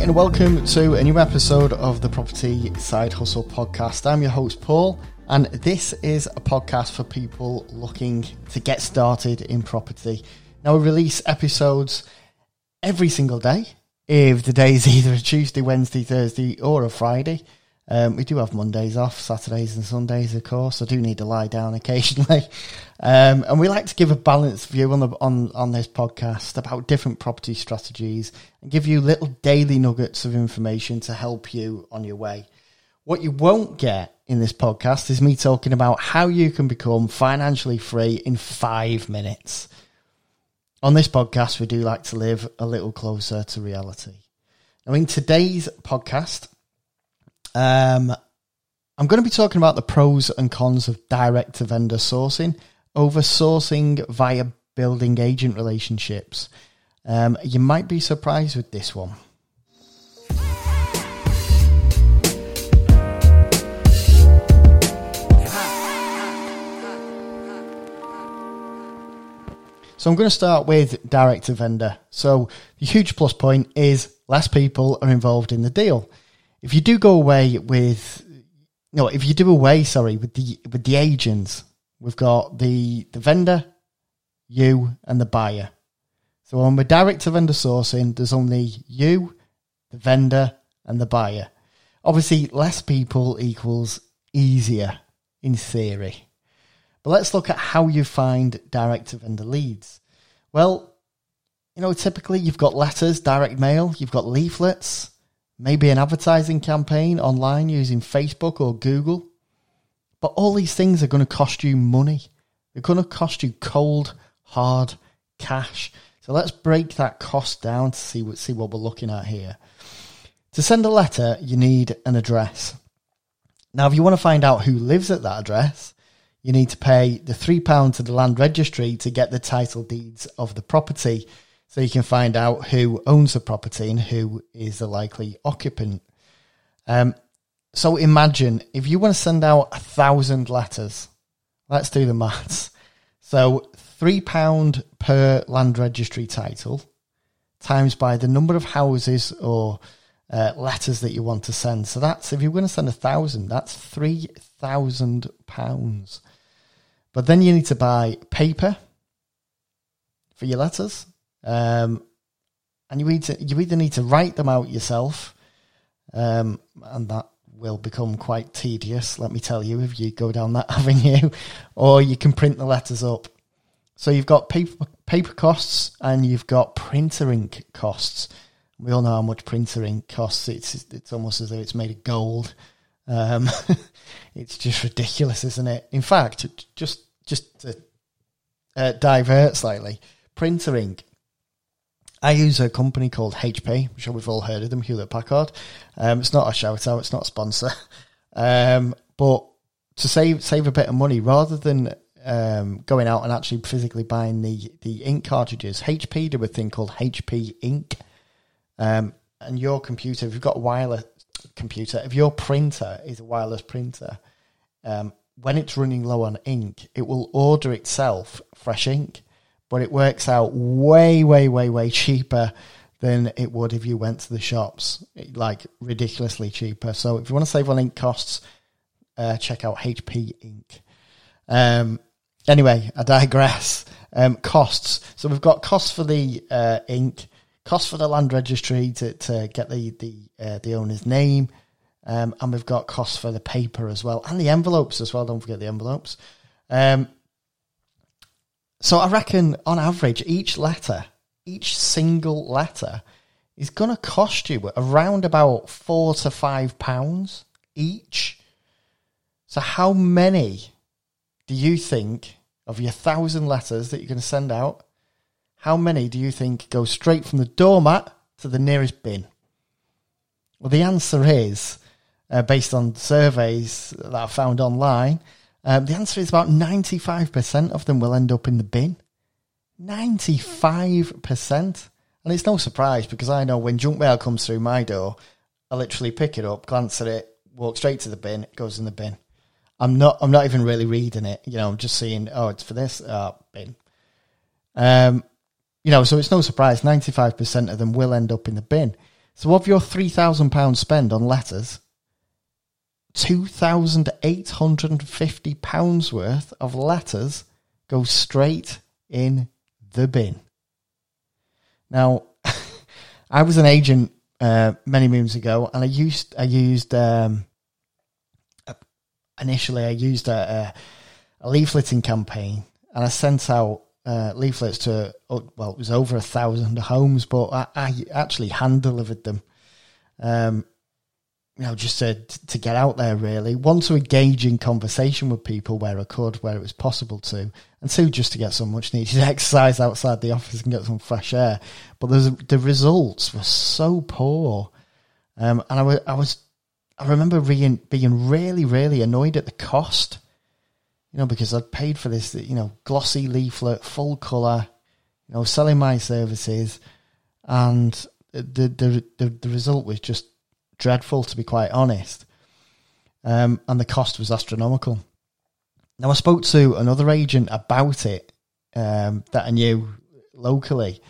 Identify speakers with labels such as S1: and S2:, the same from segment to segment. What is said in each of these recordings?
S1: And welcome to a new episode of the Property Side Hustle podcast. I'm your host, Paul, and this is a podcast for people looking to get started in property. Now, we release episodes every single day. If the day is either a Tuesday, Wednesday, Thursday, or a Friday, um, we do have Mondays off, Saturdays and Sundays, of course. I do need to lie down occasionally, um, and we like to give a balanced view on the on on this podcast about different property strategies and give you little daily nuggets of information to help you on your way. What you won't get in this podcast is me talking about how you can become financially free in five minutes. On this podcast, we do like to live a little closer to reality. Now, in today's podcast, um, I'm going to be talking about the pros and cons of direct to vendor sourcing over sourcing via building agent relationships. Um, you might be surprised with this one. So I'm going to start with direct to vendor. So the huge plus point is less people are involved in the deal if you do go away with no, if you do away, sorry, with the with the agents, we've got the the vendor, you, and the buyer. So when we're direct to vendor sourcing, there's only you, the vendor, and the buyer. Obviously, less people equals easier in theory. But let's look at how you find direct to vendor leads. Well, you know, typically you've got letters, direct mail, you've got leaflets, maybe an advertising campaign online using Facebook or Google. But all these things are going to cost you money. They're going to cost you cold, hard cash. So let's break that cost down to see what, see what we're looking at here. To send a letter, you need an address. Now, if you want to find out who lives at that address, you need to pay the £3 to the land registry to get the title deeds of the property so you can find out who owns the property and who is the likely occupant. Um, so imagine if you want to send out a thousand letters, let's do the maths. So three pound per land registry title times by the number of houses or uh, letters that you want to send. So that's if you're going to send a thousand, that's three thousand pounds. But then you need to buy paper for your letters. Um, and you to you either need to write them out yourself, um, and that will become quite tedious. Let me tell you, if you go down that avenue, or you can print the letters up. So you've got paper paper costs and you've got printer ink costs. We all know how much printer ink costs. It's it's almost as though it's made of gold. Um, it's just ridiculous, isn't it? In fact, just just to uh, divert slightly, printer ink I use a company called HP. I'm sure we've all heard of them, Hewlett Packard. Um, it's not a shout out, it's not a sponsor. Um, but to save save a bit of money, rather than um, going out and actually physically buying the, the ink cartridges, HP do a thing called HP Ink. Um, and your computer, if you've got a wireless computer, if your printer is a wireless printer, um, when it's running low on ink, it will order itself fresh ink but it works out way, way, way, way cheaper than it would if you went to the shops, like ridiculously cheaper. So if you want to save on ink costs, uh, check out HP Ink. Um, anyway, I digress. Um, costs. So we've got costs for the uh, ink, costs for the land registry to, to get the the uh, the owner's name, um, and we've got costs for the paper as well, and the envelopes as well. Don't forget the envelopes. Um, so I reckon on average, each letter, each single letter is going to cost you around about four to five pounds each. So how many do you think of your thousand letters that you're going to send out? How many do you think go straight from the doormat to the nearest bin? Well, the answer is, uh, based on surveys that I found online, um, the answer is about 95% of them will end up in the bin. 95%. And it's no surprise because I know when junk mail comes through my door, I literally pick it up, glance at it, walk straight to the bin, it goes in the bin. I'm not I'm not even really reading it, you know, I'm just seeing, oh, it's for this, uh, bin. Um, you know, so it's no surprise 95% of them will end up in the bin. So of your three thousand pound spend on letters, two thousand eight hundred and fifty pounds worth of letters go straight in the bin. Now, I was an agent uh, many moons ago, and I used I used um, initially I used a, a, a, leafleting campaign, and I sent out uh, leaflets to oh, well, it was over a thousand homes, but I, I actually hand delivered them. Um, you know, just to to get out there really. One to engage in conversation with people where I could, where it was possible to, and two just to get some much needed exercise outside the office and get some fresh air. But the results were so poor, um, and I was I was I remember being being really really annoyed at the cost, you know, because I'd paid for this you know glossy leaflet, full color, you know, selling my services, and the the the, the result was just dreadful, to be quite honest. Um, and the cost was astronomical. Now, I spoke to another agent about it um, that I knew locally,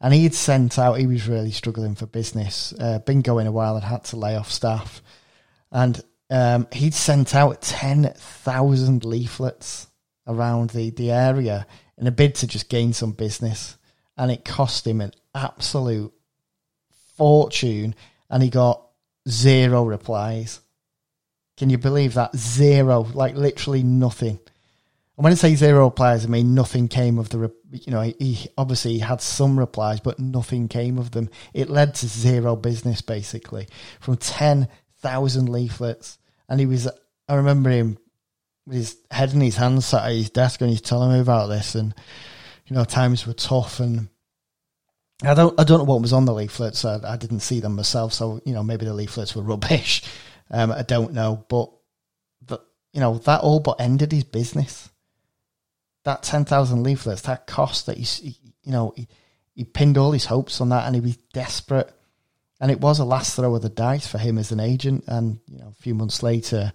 S1: and he had sent out, he was really struggling for business, uh, been going a while and had to lay off staff. And um, he'd sent out 10,000 leaflets around the, the area in a bid to just gain some business. And it cost him an absolute fortune. And he got zero replies. Can you believe that? Zero, like literally nothing. And when I say zero replies, I mean nothing came of the, you know, he obviously had some replies, but nothing came of them. It led to zero business basically from 10,000 leaflets. And he was, I remember him with his head in his hands sat at his desk and he's telling me about this. And, you know, times were tough and I don't I don't know what was on the leaflets. I, I didn't see them myself, so you know maybe the leaflets were rubbish. Um, I don't know, but the, you know that all but ended his business. That ten thousand leaflets, that cost that he, you know he, he pinned all his hopes on that, and he was desperate. And it was a last throw of the dice for him as an agent. And you know, a few months later,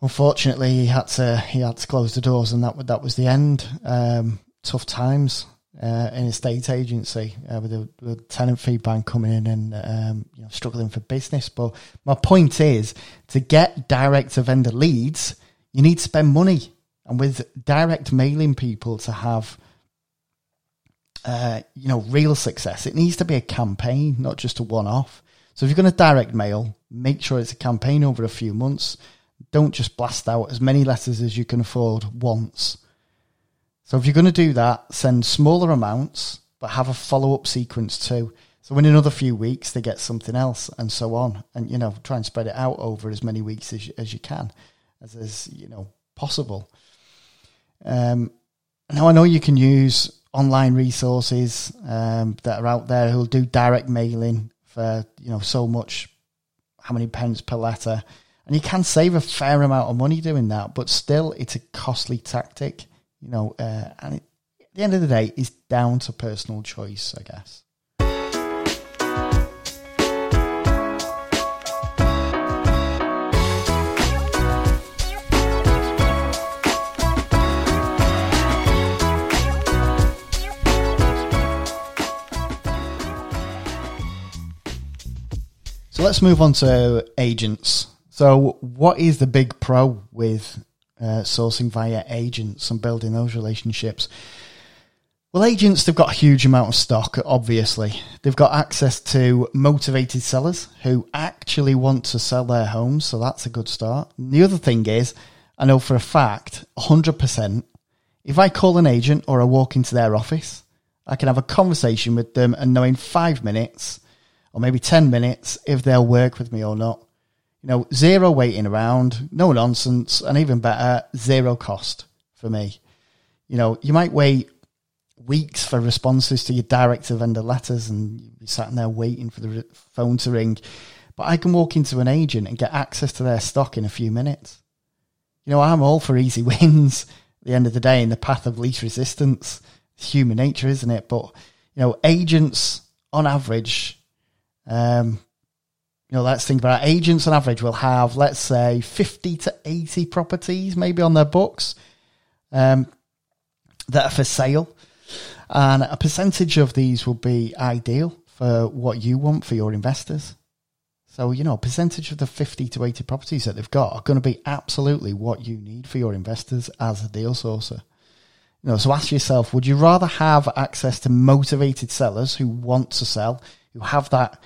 S1: unfortunately, he had to he had to close the doors, and that that was the end. Um, tough times uh, in estate agency uh, with, the, with tenant fee ban coming in and um, you know, struggling for business. But my point is to get direct to vendor leads, you need to spend money. And with direct mailing people to have, uh, you know, real success, it needs to be a campaign, not just a one off. So if you're going to direct mail, make sure it's a campaign over a few months. Don't just blast out as many letters as you can afford once so if you're going to do that, send smaller amounts, but have a follow up sequence too. So in another few weeks, they get something else, and so on, and you know, try and spread it out over as many weeks as as you can, as is you know possible. Um, now I know you can use online resources um, that are out there who'll do direct mailing for you know so much, how many pence per letter, and you can save a fair amount of money doing that, but still, it's a costly tactic you know, uh, and it, at the end of the day, it's down to personal choice, I guess. So let's move on to agents. So, what is the big pro with uh, sourcing via agents and building those relationships. Well, agents, they've got a huge amount of stock, obviously. They've got access to motivated sellers who actually want to sell their homes, so that's a good start. And the other thing is, I know for a fact, 100%, if I call an agent or I walk into their office, I can have a conversation with them and know in five minutes or maybe 10 minutes if they'll work with me or not. You know, zero waiting around, no nonsense, and even better, zero cost for me. You know, you might wait weeks for responses to your direct to vendor letters and you be sat there waiting for the phone to ring. But I can walk into an agent and get access to their stock in a few minutes. You know, I'm all for easy wins at the end of the day in the path of least resistance. It's human nature, isn't it? But, you know, agents on average, um, you know, let's think about agents on average will have, let's say, 50 to 80 properties maybe on their books um, that are for sale. And a percentage of these will be ideal for what you want for your investors. So, you know, a percentage of the 50 to 80 properties that they've got are going to be absolutely what you need for your investors as a deal sourcer. You know, so ask yourself, would you rather have access to motivated sellers who want to sell, who have that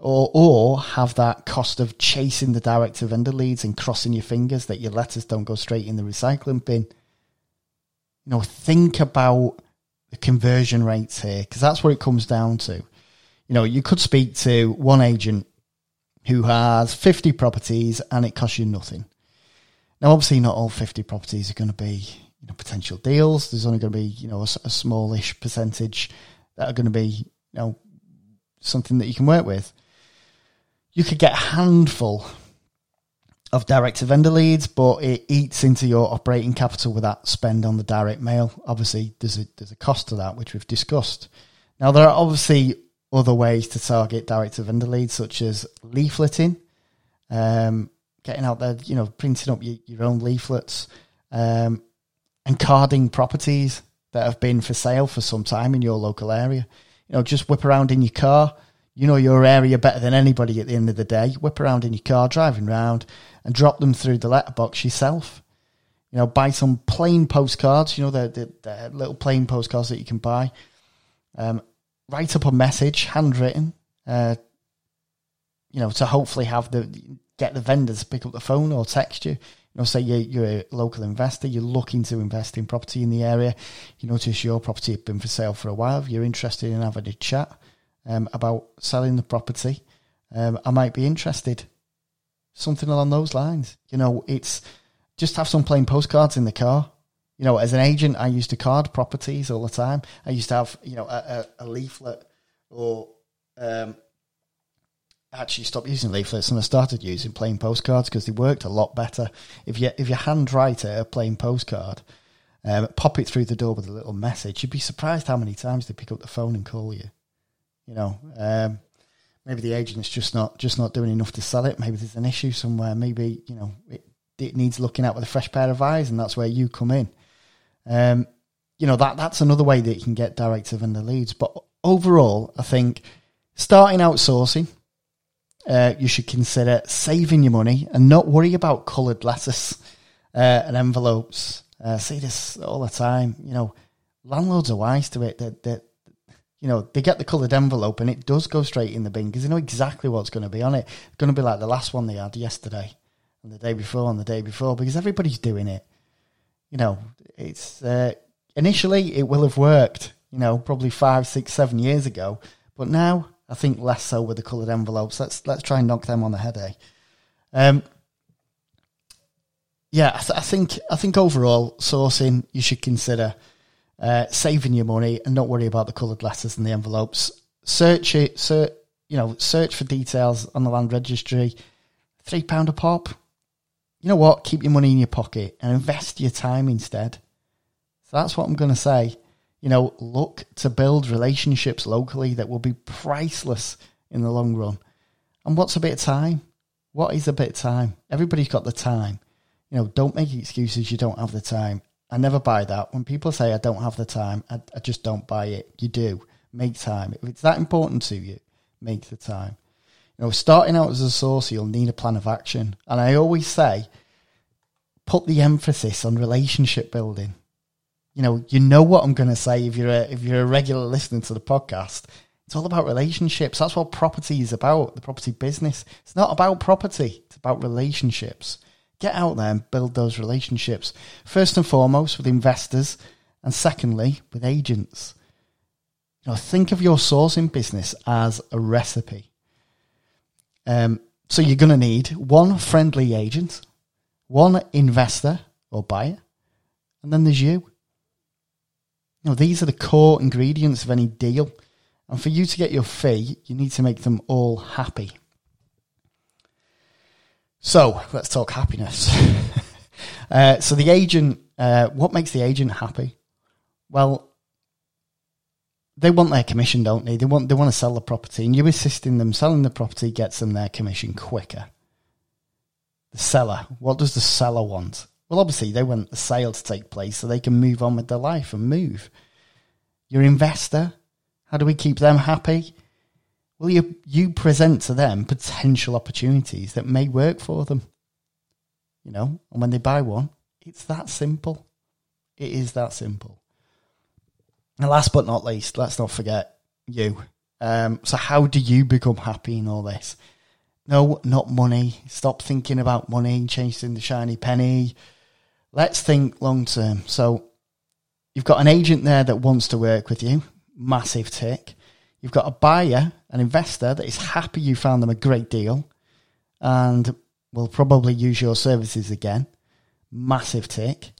S1: or or have that cost of chasing the direct to vendor leads and crossing your fingers that your letters don't go straight in the recycling bin? You know, think about the conversion rates here because that's what it comes down to. You know, you could speak to one agent who has 50 properties and it costs you nothing. Now, obviously, not all 50 properties are going to be you know, potential deals. There's only going to be you know a, a smallish percentage that are going to be you know something that you can work with. You could get a handful of direct to vendor leads, but it eats into your operating capital with that spend on the direct mail. Obviously, there's a there's a cost to that, which we've discussed. Now, there are obviously other ways to target direct to vendor leads, such as leafleting, um, getting out there, you know, printing up your, your own leaflets, um, and carding properties that have been for sale for some time in your local area. You know, just whip around in your car. You know your area better than anybody at the end of the day. Whip around in your car, driving around, and drop them through the letterbox yourself. You know, buy some plain postcards. You know, the, the, the little plain postcards that you can buy. Um, write up a message, handwritten. Uh, you know, to hopefully have the get the vendors to pick up the phone or text you. You know, say you're, you're a local investor, you're looking to invest in property in the area. You notice your property has been for sale for a while. You're interested in having a chat um, about selling the property. Um, I might be interested. Something along those lines. You know, it's just have some plain postcards in the car. You know, as an agent, I used to card properties all the time. I used to have, you know, a, a, a leaflet or um, actually stopped using leaflets and I started using plain postcards because they worked a lot better. If you if you handwrite a plain postcard, um, pop it through the door with a little message, you'd be surprised how many times they pick up the phone and call you. You know, um, maybe the agent's just not just not doing enough to sell it. Maybe there's an issue somewhere. Maybe you know it, it needs looking at with a fresh pair of eyes, and that's where you come in. Um, you know that that's another way that you can get direct to vendor leads. But overall, I think starting outsourcing uh, you should consider saving your money and not worry about coloured letters uh, and envelopes. Uh, see this all the time. You know, landlords are wise to it. That you know they get the coloured envelope and it does go straight in the bin because they know exactly what's going to be on it. It's going to be like the last one they had yesterday, and the day before, and the day before because everybody's doing it. You know, it's uh, initially it will have worked. You know, probably five, six, seven years ago, but now I think less so with the coloured envelopes. Let's let's try and knock them on the head, eh? Um, yeah, I, th- I, think I think overall sourcing you should consider uh, saving your money and not worry about the coloured letters and the envelopes. Search it, search you know, search for details on the land registry. Three pound a pop. You know what? Keep your money in your pocket and invest your time instead. So that's what I'm going to say you know, look to build relationships locally that will be priceless in the long run. And what's a bit of time? What is a bit of time? Everybody's got the time. You know, don't make excuses you don't have the time. I never buy that. When people say I don't have the time, I, I just don't buy it. You do. Make time. If it's that important to you, make the time. You know, starting out as a source, you'll need a plan of action. And I always say, put the emphasis on relationship building you know, you know what I'm going to say if you're a, if you're a regular listener to the podcast. It's all about relationships. That's what property is about. The property business. It's not about property. It's about relationships. Get out there and build those relationships. First and foremost with investors, and secondly with agents. You know, think of your sourcing business as a recipe. Um, so you're going to need one friendly agent, one investor or buyer, and then there's you. Know, these are the core ingredients of any deal. And for you to get your fee, you need to make them all happy. So let's talk happiness. uh, so the agent, uh, what makes the agent happy? Well, they want their commission, don't they? They want they want to sell the property, and you assisting them selling the property gets them their commission quicker. The seller, what does the seller want? Well, obviously, they want the sale to take place so they can move on with their life and move. Your investor, how do we keep them happy? Will you you present to them potential opportunities that may work for them? You know, and when they buy one, it's that simple. It is that simple. And last but not least, let's not forget you. Um, so, how do you become happy in all this? No, not money. Stop thinking about money, chasing the shiny penny. Let's think long term. So, you've got an agent there that wants to work with you, massive tick. You've got a buyer, an investor that is happy you found them a great deal and will probably use your services again, massive tick.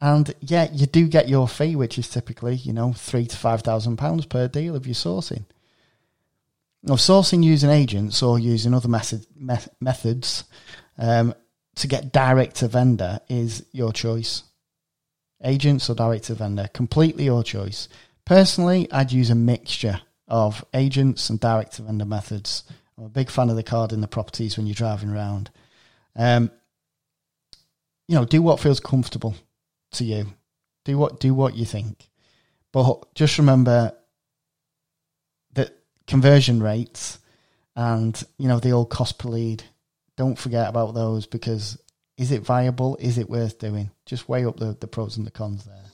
S1: And yeah, you do get your fee, which is typically, you know, three to five thousand pounds per deal if you're sourcing. Now, sourcing using agents or using other method, me- methods um, to get direct to vendor is your choice. Agents or direct to vendor, completely your choice. Personally, I'd use a mixture of agents and direct to vendor methods. I'm a big fan of the card in the properties when you're driving around. Um, you know, do what feels comfortable to you. Do what do what you think. But just remember that conversion rates and you know the old cost per lead. Don't forget about those because is it viable? Is it worth doing? Just weigh up the, the pros and the cons there.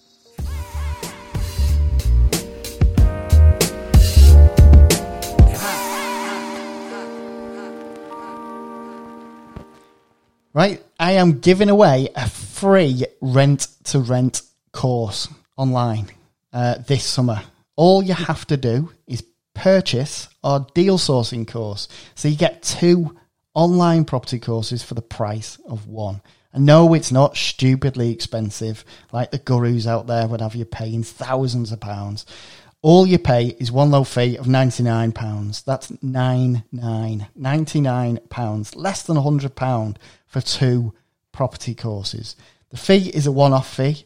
S1: Right, I am giving away a free rent to rent course online uh, this summer. All you have to do is purchase our deal sourcing course. So you get two online property courses for the price of one. And no, it's not stupidly expensive like the gurus out there would have you paying thousands of pounds. All you pay is one low fee of £99. That's nine nine ninety nine pounds less than £100 for two property courses. The fee is a one off fee.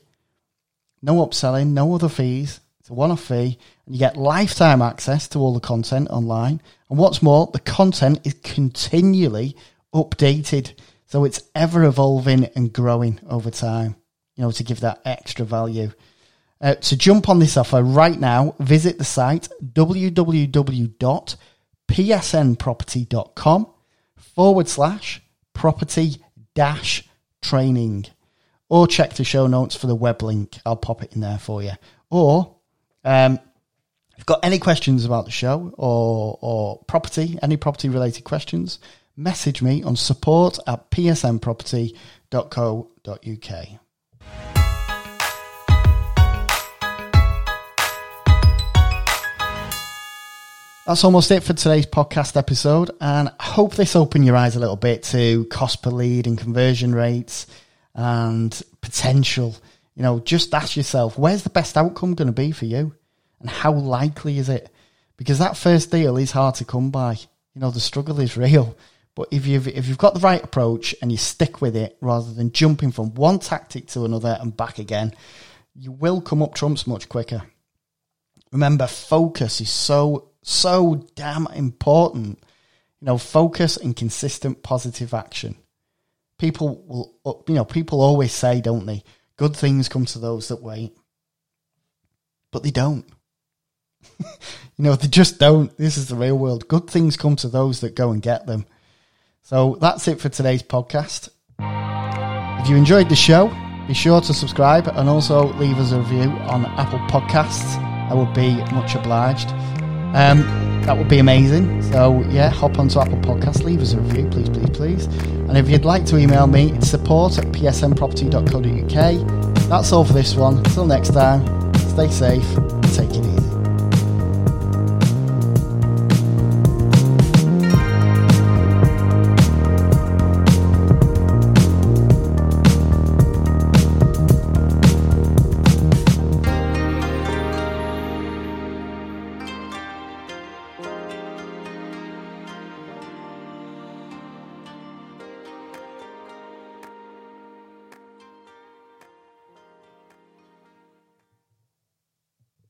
S1: No upselling, no other fees. It's a one off fee. And you get lifetime access to all the content online. And what's more, the content is continually updated. So it's ever evolving and growing over time, you know, to give that extra value. Uh, to jump on this offer right now, visit the site www.psnproperty.com forward slash property dash training. Or check the show notes for the web link. I'll pop it in there for you. Or um, if you've got any questions about the show or, or property, any property related questions, message me on support at psnproperty.co.uk. That's almost it for today's podcast episode, and I hope this opened your eyes a little bit to cost per lead and conversion rates and potential. You know, just ask yourself, where's the best outcome going to be for you, and how likely is it? Because that first deal is hard to come by. You know, the struggle is real. But if you've if you've got the right approach and you stick with it rather than jumping from one tactic to another and back again, you will come up trumps much quicker. Remember, focus is so so damn important. You know, focus and consistent positive action. People will, you know, people always say, don't they? Good things come to those that wait. But they don't. you know, they just don't. This is the real world. Good things come to those that go and get them. So that's it for today's podcast. If you enjoyed the show, be sure to subscribe and also leave us a review on Apple Podcasts. I would be much obliged. Um, that would be amazing. So yeah, hop onto Apple Podcasts, leave us a review, please, please, please. And if you'd like to email me, it's support at psnproperty.co.uk. That's all for this one. Until next time, stay safe